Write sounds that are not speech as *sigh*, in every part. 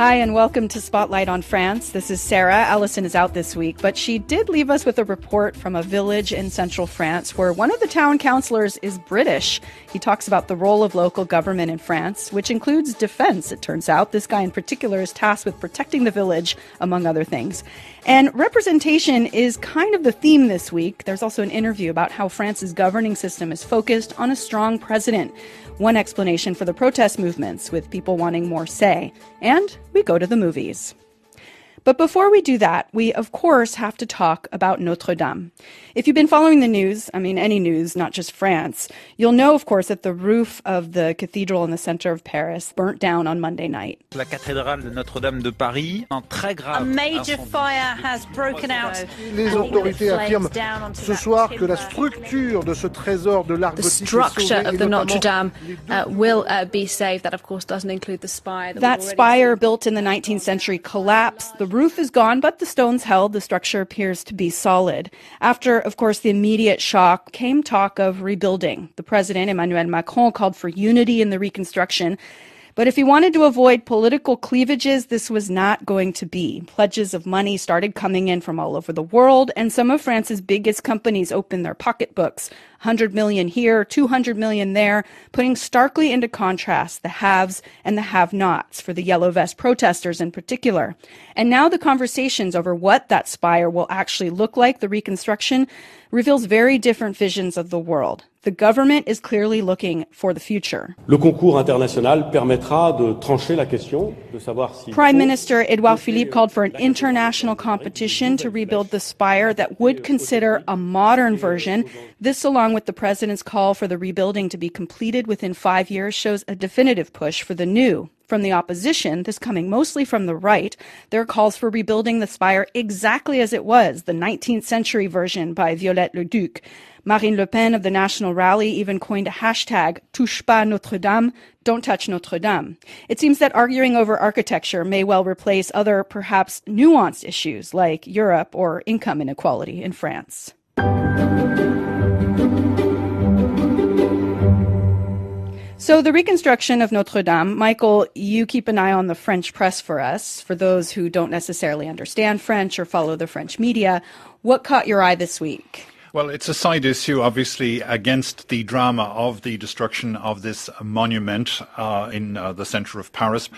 Hi, and welcome to Spotlight on France. This is Sarah. Allison is out this week, but she did leave us with a report from a village in central France where one of the town councillors is British. He talks about the role of local government in France, which includes defense, it turns out. This guy in particular is tasked with protecting the village, among other things. And representation is kind of the theme this week. There's also an interview about how France's governing system is focused on a strong president. One explanation for the protest movements, with people wanting more say. And we go to the movies. But before we do that, we of course have to talk about Notre Dame. If you've been following the news, I mean any news, not just France, you'll know of course that the roof of the cathedral in the center of Paris burnt down on Monday night. La cathédrale de Notre-Dame de Paris, un très grave A major fire has broken out. Les autorités affirment ce soir que la structure de ce trésor de l'art The gothique est structure of the Notre Dame uh, will uh, be saved. That, of course, doesn't include the spire. That, That spire built in the 19th century collapsed. The roof is gone, but the stones held. The structure appears to be solid. After, of course, the immediate shock came talk of rebuilding. The president, Emmanuel Macron, called for unity in the reconstruction. But if he wanted to avoid political cleavages, this was not going to be. Pledges of money started coming in from all over the world, and some of France's biggest companies opened their pocketbooks. 100 million here, 200 million there, putting starkly into contrast the haves and the have nots for the yellow vest protesters in particular. And now the conversations over what that spire will actually look like, the reconstruction, reveals very different visions of the world. The government is clearly looking for the future. Le concours international permettra de trancher la question, de savoir si Prime Minister Edouard Philippe called for an international competition to rebuild the spire that would consider a modern version. This, along with the president's call for the rebuilding to be completed within five years, shows a definitive push for the new. From the opposition, this coming mostly from the right, there are calls for rebuilding the spire exactly as it was, the 19th century version by Viollet-le-Duc. Marine Le Pen of the National Rally even coined a hashtag, Touche pas Notre Dame, don't touch Notre Dame. It seems that arguing over architecture may well replace other, perhaps nuanced issues like Europe or income inequality in France. So, the reconstruction of Notre Dame, Michael, you keep an eye on the French press for us. For those who don't necessarily understand French or follow the French media, what caught your eye this week? Well, it's a side issue, obviously, against the drama of the destruction of this monument uh, in uh, the centre of Paris.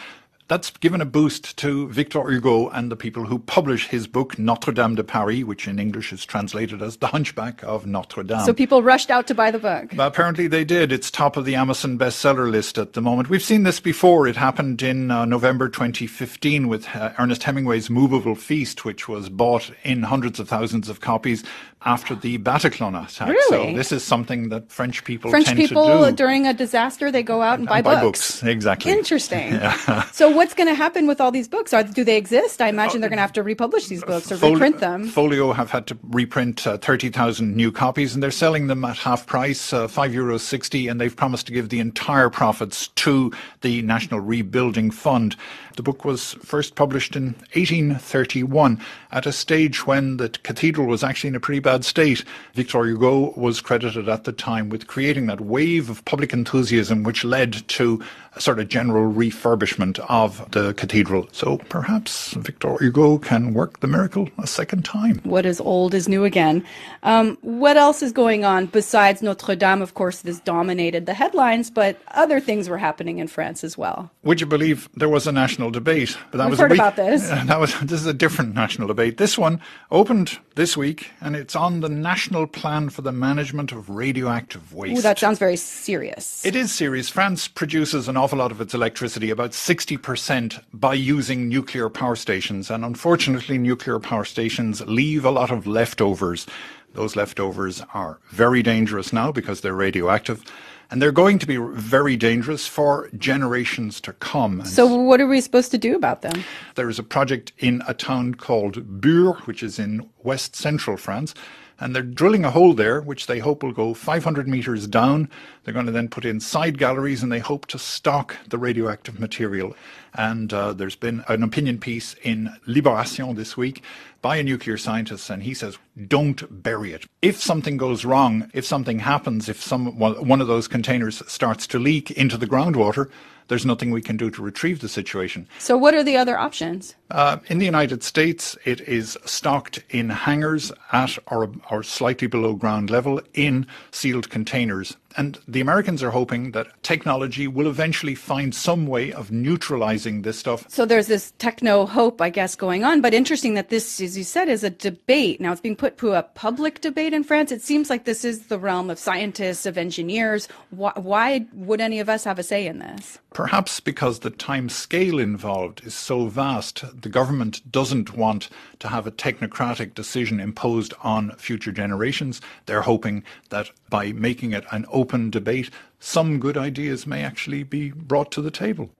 That's given a boost to Victor Hugo and the people who publish his book, Notre Dame de Paris, which in English is translated as The Hunchback of Notre Dame. So, people rushed out to buy the book. But apparently they did. It's top of the Amazon bestseller list at the moment. We've seen this before. It happened in uh, November 2015 with uh, Ernest Hemingway's Movable Feast, which was bought in hundreds of thousands of copies after the Bataclan attack. Really? So this is something that French people French tend people, to do. during a disaster, they go out and, buy, buy books. books, exactly. Interesting. *laughs* So, what's going to happen with all these books? Are, do they exist? I imagine they're going to have to republish these books or Fol- reprint them. Folio have had to reprint uh, 30,000 new copies and they're selling them at half price, uh, €5 euros 60, and they've promised to give the entire profits to the National Rebuilding Fund. The book was first published in 1831 at a stage when the cathedral was actually in a pretty bad state. Victor Hugo was credited at the time with creating that wave of public enthusiasm which led to a sort of general refurbishment of the cathedral. So perhaps Victor Hugo can work the miracle a second time. What is old is new again. Um, what else is going on besides Notre Dame? Of course, this dominated the headlines, but other things were happening in France as well. Would you believe there was a national debate? But that We've was heard week, about this. *laughs* That was this is a different national debate. This one opened this week, and it's on the national plan for the management of radioactive waste. Ooh, that sounds very serious. It is serious. France produces an awful lot of its electricity, about 60%, by using nuclear power stations. And unfortunately, nuclear power stations leave a lot of leftovers. Those leftovers are very dangerous now because they're radioactive. And they're going to be very dangerous for generations to come. And so, what are we supposed to do about them? there is a project in a town called Bure, which is in west central France. And they're drilling a hole there, which they hope will go 500 meters down. They're going to then put in side galleries and they hope to stock the radioactive material. And uh, there's been an opinion piece in Libération this week by a nuclear scientist, and he says, don't bury it. If something goes wrong, if something happens, if some one of those containers starts to leak into the groundwater, there's nothing we can do to retrieve the situation. So, what are the other options? Uh, in the United States, it is stocked in hangars at or, or slightly below ground level in sealed containers. And the Americans are hoping that technology will eventually find some way of neutralizing this stuff. So there's this techno hope, I guess, going on. But interesting that this, as you said, is a debate. Now it's being put to a public debate in France. It seems like this is the realm of scientists, of engineers. Why, why would any of us have a say in this? Perhaps because the time scale involved is so vast the government doesn't want to have a technocratic decision imposed on future generations. They're hoping that by making it an open debate, some good ideas may actually be brought to the table.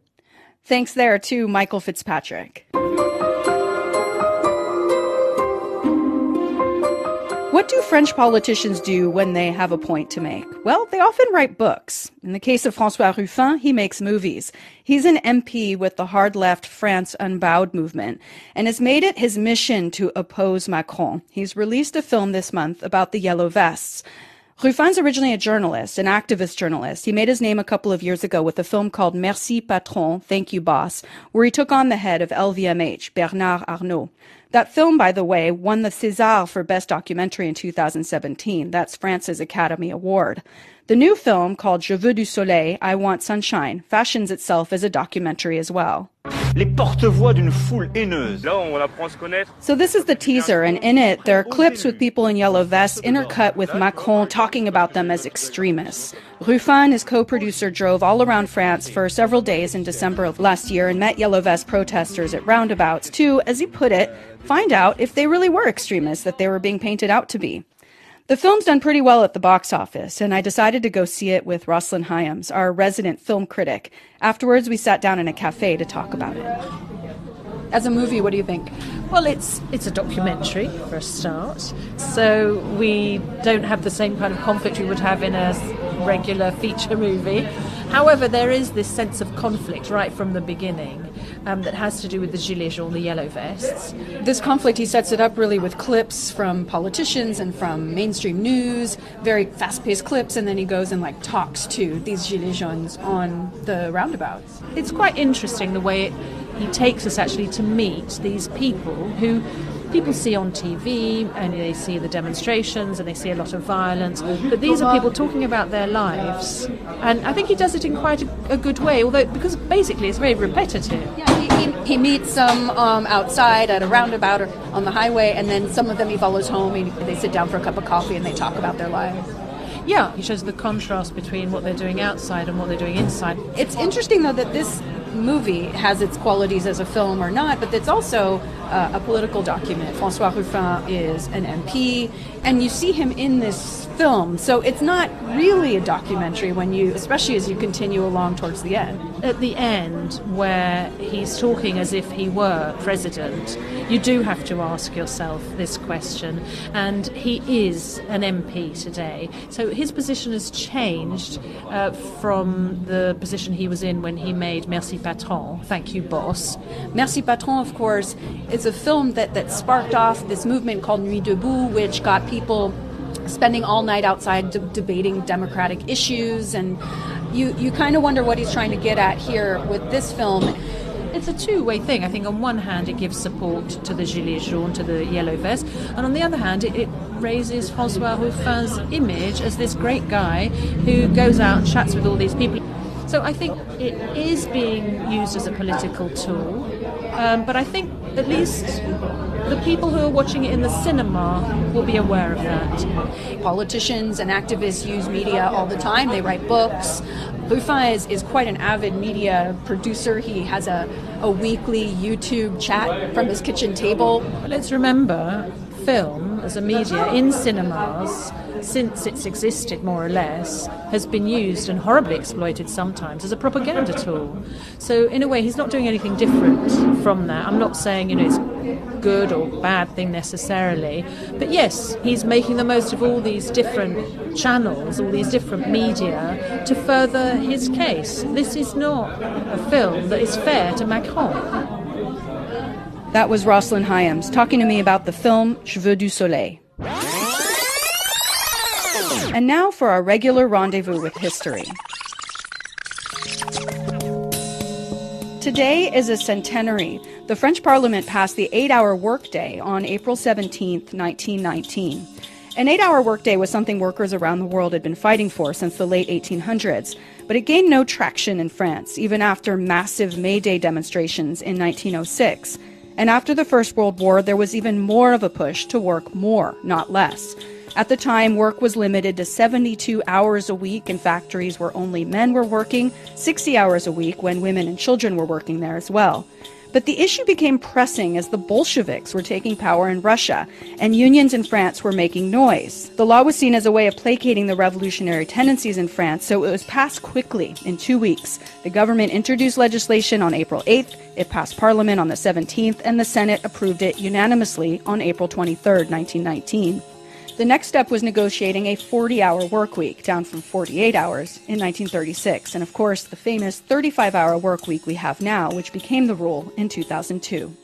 Thanks there to Michael Fitzpatrick. What do French politicians do when they have a point to make? Well, they often write books. In the case of Francois Ruffin, he makes movies. He's an MP with the hard left France Unbowed movement and has made it his mission to oppose Macron. He's released a film this month about the yellow vests. Ruffin's originally a journalist, an activist journalist. He made his name a couple of years ago with a film called Merci Patron, Thank You Boss, where he took on the head of LVMH, Bernard Arnault. That film, by the way, won the César for Best Documentary in 2017. That's France's Academy Award. The new film, called Je veux du soleil, I Want Sunshine, fashions itself as a documentary as well. Les porte-voix d'une foule haineuse. Là, on apprend à se connaître. So this is the teaser, and in it, there are clips with people in yellow vests intercut with Macron talking about them as extremists. Ruffin, his co-producer, drove all around France for several days in December of last year and met yellow vest protesters at roundabouts to, as he put it, find out if they really were extremists that they were being painted out to be. The film's done pretty well at the box office, and I decided to go see it with Rosalind Hyams, our resident film critic. Afterwards, we sat down in a cafe to talk about it. As a movie, what do you think? Well, it's it's a documentary for a start, so we don't have the same kind of conflict we would have in a regular feature movie. However, there is this sense of conflict right from the beginning um, that has to do with the gilets jaunes, the yellow vests. This conflict, he sets it up really with clips from politicians and from mainstream news, very fast-paced clips, and then he goes and like talks to these gilets jaunes on the roundabouts. It's quite interesting the way it, he takes us actually to meet these people who people see on TV and they see the demonstrations and they see a lot of violence. But these are people talking about their lives. And I think he does it in quite a, a good way, although because basically it's very repetitive. Yeah, he, he, he meets them um, outside at a roundabout or on the highway, and then some of them he follows home. and they sit down for a cup of coffee and they talk about their lives. Yeah, he shows the contrast between what they're doing outside and what they're doing inside. It's interesting, though, that this movie has its qualities as a film or not, but it's also uh, a political document. Francois Ruffin is an MP, and you see him in this film. So it's not really a documentary when you, especially as you continue along towards the end. At the end, where he's talking as if he were president, you do have to ask yourself this question. And he is an MP today. So his position has changed uh, from the position he was in when he made Merci Patron, Thank You Boss. Merci Patron, of course, is a film that, that sparked off this movement called Nuit Debout, which got people spending all night outside de- debating democratic issues. And you, you kind of wonder what he's trying to get at here with this film. It's a two way thing. I think on one hand, it gives support to the Gilets jaunes, to the yellow vest, and on the other hand, it, it raises Francois Ruffin's image as this great guy who goes out and chats with all these people. So I think it is being used as a political tool, um, but I think at least the people who are watching it in the cinema will be aware of that. Politicians and activists use media all the time. They write books. Ruffin is, is quite an avid media producer. He has a, a weekly YouTube chat from his kitchen table. Let's remember film as a media in cinemas since it's existed more or less has been used and horribly exploited sometimes as a propaganda tool. So in a way he's not doing anything different from that. I'm not saying you know it's good or bad thing necessarily, but yes, he's making the most of all these different channels, all these different media to further his case. This is not a film that is fair to Macron. That was Rosalind Hyams talking to me about the film J'veux du soleil. And now for our regular rendezvous with history. Today is a centenary. The French Parliament passed the eight hour workday on April 17, 1919. An eight hour workday was something workers around the world had been fighting for since the late 1800s, but it gained no traction in France, even after massive May Day demonstrations in 1906. And after the First World War, there was even more of a push to work more, not less. At the time, work was limited to 72 hours a week in factories where only men were working, 60 hours a week when women and children were working there as well. But the issue became pressing as the Bolsheviks were taking power in Russia and unions in France were making noise. The law was seen as a way of placating the revolutionary tendencies in France, so it was passed quickly in two weeks. The government introduced legislation on April 8th, it passed Parliament on the 17th, and the Senate approved it unanimously on April 23, 1919. The next step was negotiating a 40 hour work week, down from 48 hours in 1936, and of course, the famous 35 hour work week we have now, which became the rule in 2002.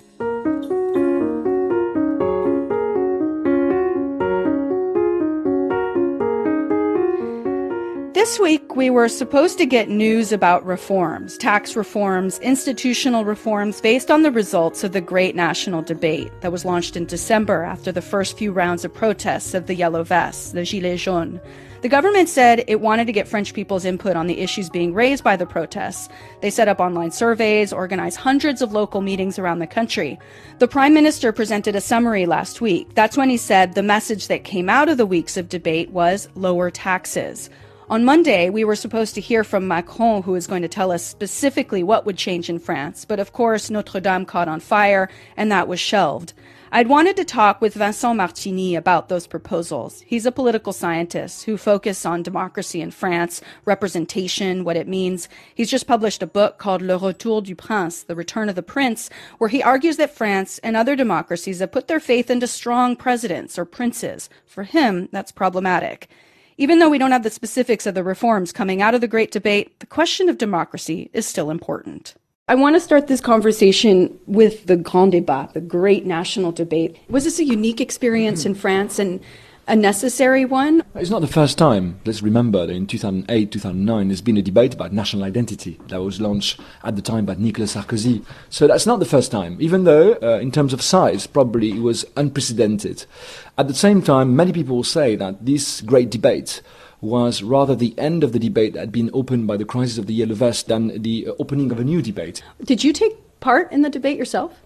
This week, we were supposed to get news about reforms, tax reforms, institutional reforms based on the results of the great national debate that was launched in December after the first few rounds of protests of the Yellow Vests, the Gilets jaunes. The government said it wanted to get French people's input on the issues being raised by the protests. They set up online surveys, organized hundreds of local meetings around the country. The prime minister presented a summary last week. That's when he said the message that came out of the weeks of debate was lower taxes. On Monday, we were supposed to hear from Macron, who is going to tell us specifically what would change in France. But of course, Notre Dame caught on fire, and that was shelved. I'd wanted to talk with Vincent Martigny about those proposals. He's a political scientist who focuses on democracy in France, representation, what it means. He's just published a book called Le Retour du Prince, The Return of the Prince, where he argues that France and other democracies have put their faith into strong presidents or princes. For him, that's problematic. Even though we don't have the specifics of the reforms coming out of the Great Debate, the question of democracy is still important. I want to start this conversation with the Grand Débat, the great national debate. Was this a unique experience in France? And a necessary one? It's not the first time. Let's remember that in 2008, 2009, there's been a debate about national identity that was launched at the time by Nicolas Sarkozy. So that's not the first time, even though, uh, in terms of size, probably it was unprecedented. At the same time, many people say that this great debate was rather the end of the debate that had been opened by the crisis of the Yellow Vest than the opening of a new debate. Did you take part in the debate yourself?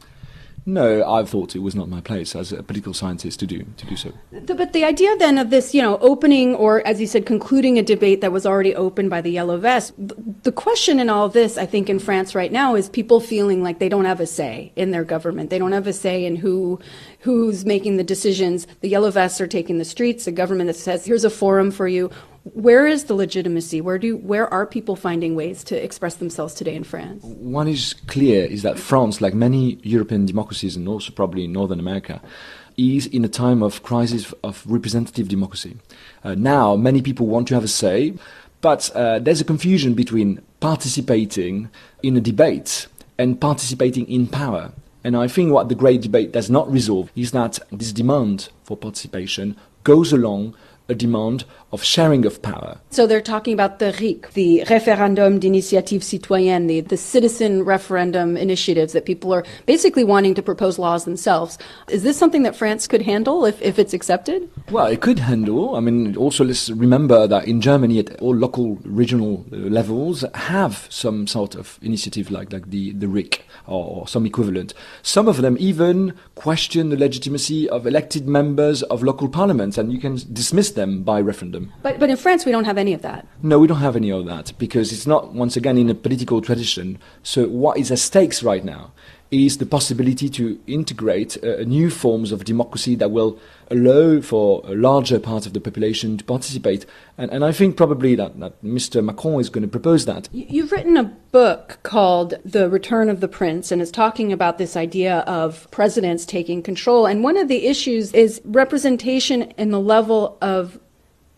No, I thought it was not my place as a political scientist to do to do so. But the idea then of this, you know, opening or, as you said, concluding a debate that was already opened by the Yellow Vest. The question in all this, I think, in France right now, is people feeling like they don't have a say in their government. They don't have a say in who who's making the decisions. The Yellow Vests are taking the streets. A government that says, "Here's a forum for you." Where is the legitimacy? Where do where are people finding ways to express themselves today in France? One is clear is that France, like many European democracies and also probably in Northern America, is in a time of crisis of representative democracy. Uh, now, many people want to have a say, but uh, there's a confusion between participating in a debate and participating in power. And I think what the Great Debate does not resolve is that this demand for participation goes along a demand of sharing of power. So they're talking about the RIC, the Référendum d'initiative citoyenne, the, the citizen referendum initiatives that people are basically wanting to propose laws themselves. Is this something that France could handle if, if it's accepted? Well, it could handle. I mean, also let's remember that in Germany, at all local, regional uh, levels, have some sort of initiative like, like the, the RIC or, or some equivalent. Some of them even question the legitimacy of elected members of local parliaments, and you can dismiss them by referendum. But, but in France, we don't have any of that. No, we don't have any of that because it's not, once again, in a political tradition. So, what is at stake right now is the possibility to integrate uh, new forms of democracy that will allow for a larger part of the population to participate. And, and I think probably that, that Mr. Macron is going to propose that. You've written a book called The Return of the Prince, and it's talking about this idea of presidents taking control. And one of the issues is representation in the level of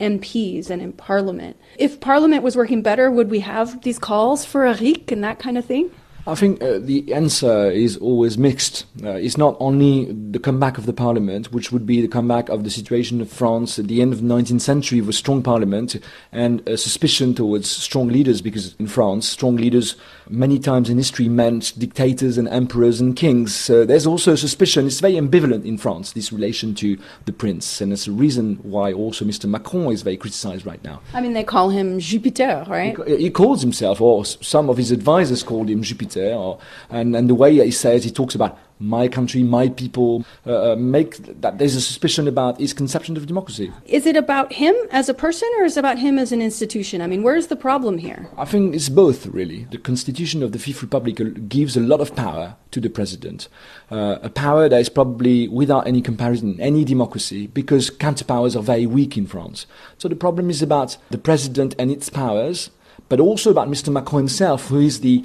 MPs and in Parliament. If Parliament was working better, would we have these calls for a RIC and that kind of thing? I think uh, the answer is always mixed. Uh, it's not only the comeback of the parliament, which would be the comeback of the situation of France at the end of the 19th century with strong parliament and a suspicion towards strong leaders, because in France, strong leaders many times in history meant dictators and emperors and kings. So there's also a suspicion. It's very ambivalent in France, this relation to the prince. And it's a reason why also Mr. Macron is very criticized right now. I mean, they call him Jupiter, right? He, he calls himself, or some of his advisors called him Jupiter or, and, and the way he says, he talks about my country, my people, uh, uh, make that there's a suspicion about his conception of democracy. Is it about him as a person or is it about him as an institution? I mean, where's the problem here? I think it's both, really. The constitution of the Fifth Republic gives a lot of power to the president, uh, a power that is probably without any comparison in any democracy because counterpowers are very weak in France. So the problem is about the president and its powers, but also about Mr. Macron himself, who is the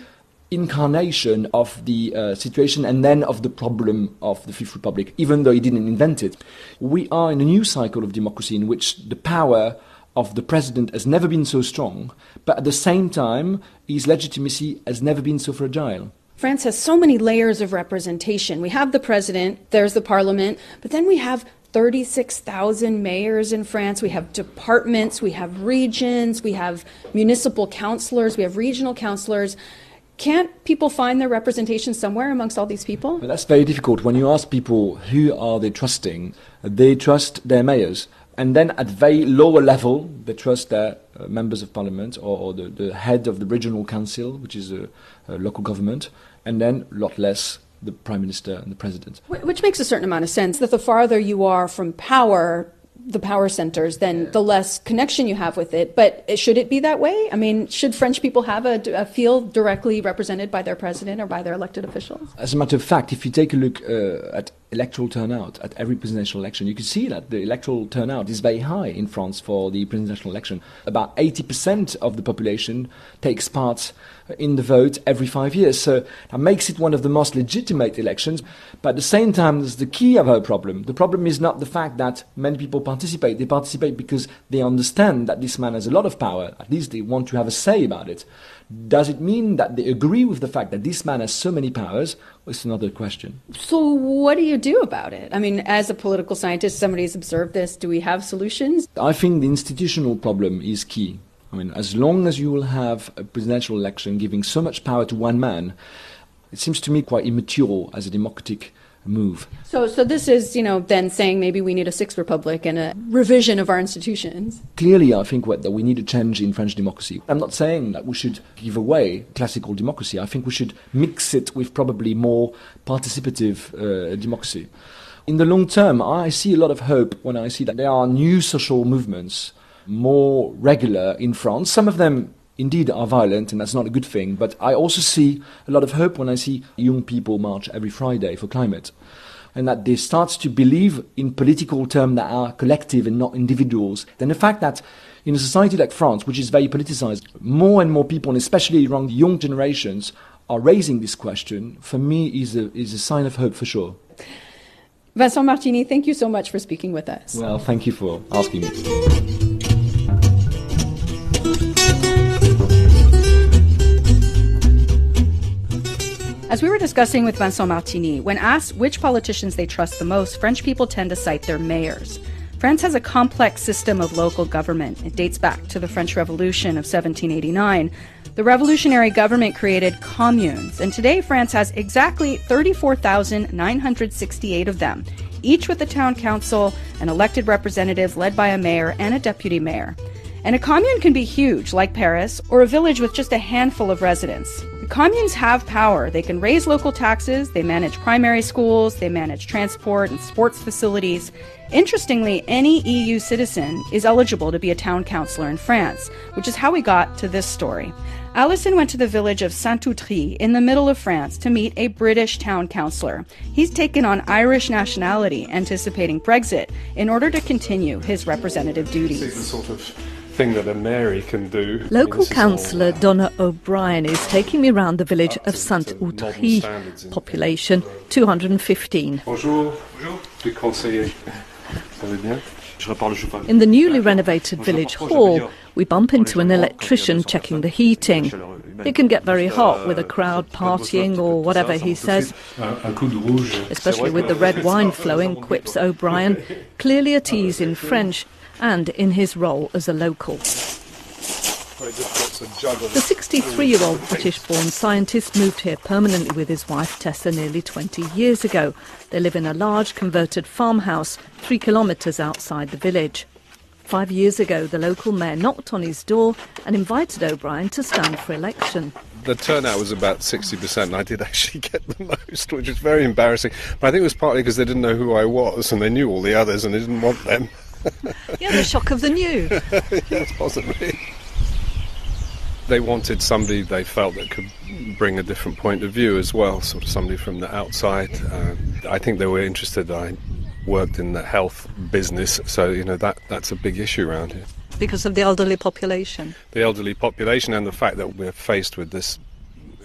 incarnation of the uh, situation and then of the problem of the Fifth Republic, even though he didn't invent it. We are in a new cycle of democracy in which the power of the president has never been so strong, but at the same time, his legitimacy has never been so fragile. France has so many layers of representation. We have the president, there's the parliament, but then we have 36,000 mayors in France. We have departments, we have regions, we have municipal councillors, we have regional councillors. Can't people find their representation somewhere amongst all these people? Well, that's very difficult. When you ask people who are they trusting, they trust their mayors. And then at very lower level, they trust their uh, members of parliament or, or the, the, head of the regional council, which is a, a local government, and then a lot less the prime minister and the president. Which makes a certain amount of sense that the farther you are from power, the power centers, then the less connection you have with it. But should it be that way? I mean, should French people have a, a feel directly represented by their president or by their elected officials? As a matter of fact, if you take a look uh, at electoral turnout at every presidential election, you can see that the electoral turnout is very high in France for the presidential election. About 80% of the population takes part in the vote every five years. So that makes it one of the most legitimate elections. But at the same time, there's the key of our problem. The problem is not the fact that many people participate. They participate because they understand that this man has a lot of power. At least they want to have a say about it. Does it mean that they agree with the fact that this man has so many powers? It's another question. So, what do you do about it? I mean, as a political scientist, somebody has observed this. Do we have solutions? I think the institutional problem is key. I mean, as long as you will have a presidential election giving so much power to one man, it seems to me quite immature as a democratic move. So, so this is, you know, then saying maybe we need a sixth republic and a revision of our institutions. Clearly, I think what, that we need a change in French democracy. I'm not saying that we should give away classical democracy. I think we should mix it with probably more participative uh, democracy. In the long term, I see a lot of hope when I see that there are new social movements more regular in France. Some of them indeed are violent, and that's not a good thing. But I also see a lot of hope when I see young people march every Friday for climate. And that they start to believe in political terms that are collective and not individuals. Then the fact that in a society like France, which is very politicized, more and more people, and especially around the young generations, are raising this question, for me is a, is a sign of hope for sure. Vincent Martigny, thank you so much for speaking with us. Well, thank you for asking me. As we were discussing with Vincent Martigny, when asked which politicians they trust the most, French people tend to cite their mayors. France has a complex system of local government. It dates back to the French Revolution of 1789. The revolutionary government created communes, and today France has exactly 34,968 of them, each with a town council and elected representatives led by a mayor and a deputy mayor. And a commune can be huge, like Paris, or a village with just a handful of residents. Communes have power. They can raise local taxes, they manage primary schools, they manage transport and sports facilities. Interestingly, any EU citizen is eligible to be a town councillor in France, which is how we got to this story. Allison went to the village of Saint-Outrille in the middle of France to meet a British town councillor. He's taken on Irish nationality, anticipating Brexit, in order to continue his representative duties. Sort of thing that a mairie can do. Local councillor Donogh O'Brien is taking me around the village of Saint Outrille, population 215. Bonjour. Bonjour. In the newly renovated village hall, We bump into an electrician checking the heating. It can get very hot with a crowd partying or whatever he says. Especially with the *laughs* red wine flowing, quips O'Brien, *laughs* clearly at ease in French and in his role as a local. The 63 year old British born scientist moved here permanently with his wife Tessa nearly 20 years ago. They live in a large converted farmhouse three kilometres outside the village. Five years ago, the local mayor knocked on his door and invited O'Brien to stand for election. The turnout was about 60%, and I did actually get the *laughs* most, which was very embarrassing. But I think it was partly because they didn't know who I was, and they knew all the others, and they didn't want them. Yeah, the shock of the new. *laughs* yes, possibly they wanted somebody they felt that could bring a different point of view as well, sort of somebody from the outside. Uh, I think they were interested. I worked in the health business, so you know that that's a big issue around here. Because of the elderly population. The elderly population and the fact that we're faced with this,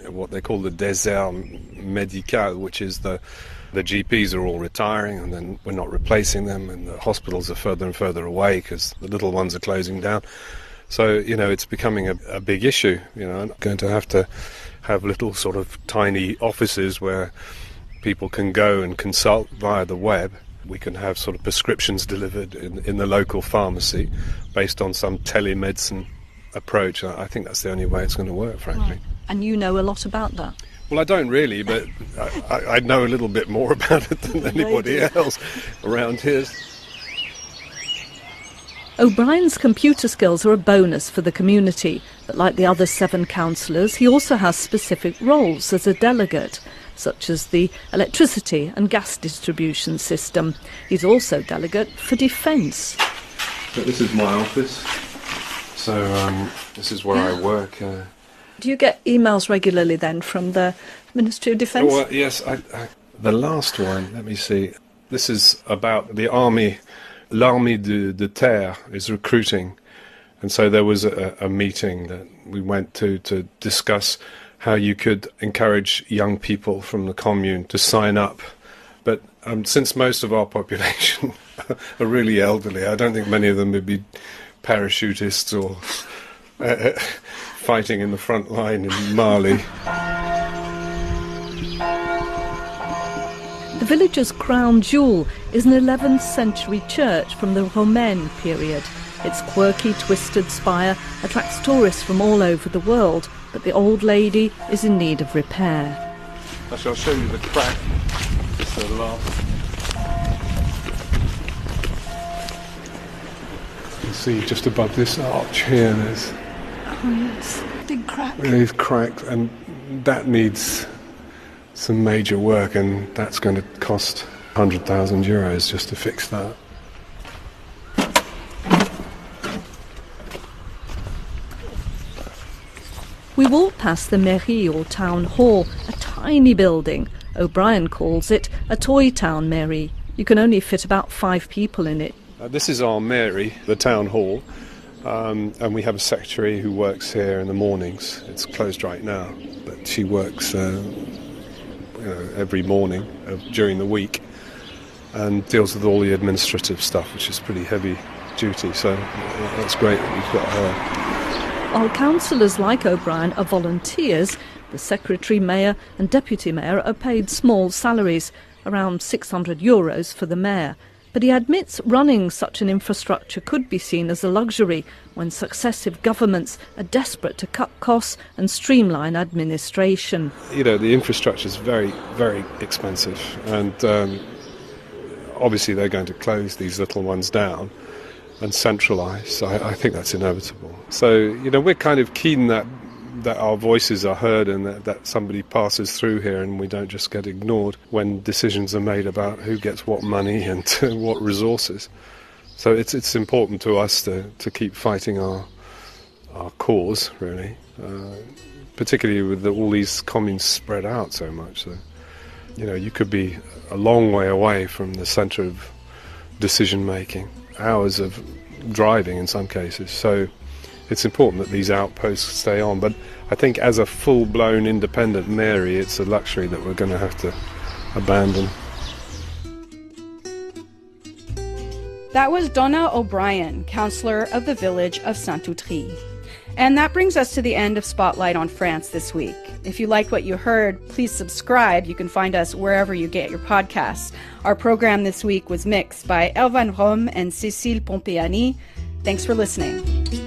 what they call the désert médical, which is the the GPs are all retiring and then we're not replacing them, and the hospitals are further and further away because the little ones are closing down. So, you know, it's becoming a, a big issue. You know, I'm going to have to have little sort of tiny offices where people can go and consult via the web. We can have sort of prescriptions delivered in, in the local pharmacy based on some telemedicine approach. I think that's the only way it's going to work, frankly. Right. And you know a lot about that. Well, I don't really, but I, I know a little bit more *laughs* about it than anybody else around here. O'Brien's computer skills are a bonus for the community, but like the other seven councillors, he also has specific roles as a delegate, such as the electricity and gas distribution system. He's also delegate for defence. So this is my office. So um, this is where I work. Uh, Do you get emails regularly then from the Ministry of Defence? Well, yes, I, I, the last one. Let me see. This is about the army l'armée de, de terre is recruiting. And so there was a, a, meeting that we went to to discuss how you could encourage young people from the commune to sign up. But um, since most of our *laughs* population are really elderly, I don't think many of them would be parachutists or *laughs* uh, fighting in the front line in Mali. The village's crown jewel is an 11th century church from the Romaine period. Its quirky, twisted spire attracts tourists from all over the world, but the old lady is in need of repair. I shall show you the crack. Just the last. You can see just above this arch here, there's. Oh yes, big crack. It's cracked, and that needs some major work, and that's going to cost 100,000 euros just to fix that. We walk past the mairie or town hall, a tiny building. O'Brien calls it a toy town mairie. You can only fit about five people in it. Uh, this is our mairie, the town hall, um, and we have a secretary who works here in the mornings. It's closed right now, but she works uh, you know, every morning uh, during the week and deals with all the administrative stuff, which is pretty heavy duty. So that's great that we've got her. While councillors like O'Brien are volunteers, the secretary, mayor, and deputy mayor are paid small salaries, around 600 euros for the mayor. But he admits running such an infrastructure could be seen as a luxury when successive governments are desperate to cut costs and streamline administration. You know, the infrastructure is very, very expensive, and um, obviously they're going to close these little ones down and centralise. I, I think that's inevitable. So, you know, we're kind of keen that that our voices are heard and that, that somebody passes through here and we don't just get ignored when decisions are made about who gets what money and *laughs* what resources. So it's it's important to us to, to keep fighting our our cause really, uh, particularly with the, all these communes spread out so much. So, you know, you could be a long way away from the centre of decision making, hours of driving in some cases. So it's important that these outposts stay on. But I think as a full blown independent mairie, it's a luxury that we're going to have to abandon. That was Donogh O'Brien, councillor of the village of Saint-Outrille. And that brings us to the end of Spotlight on France this week. If you liked what you heard, please subscribe. You can find us wherever you get your podcasts. Our program this week was mixed by Elvan Rom and Cécile Pompeani. Thanks for listening.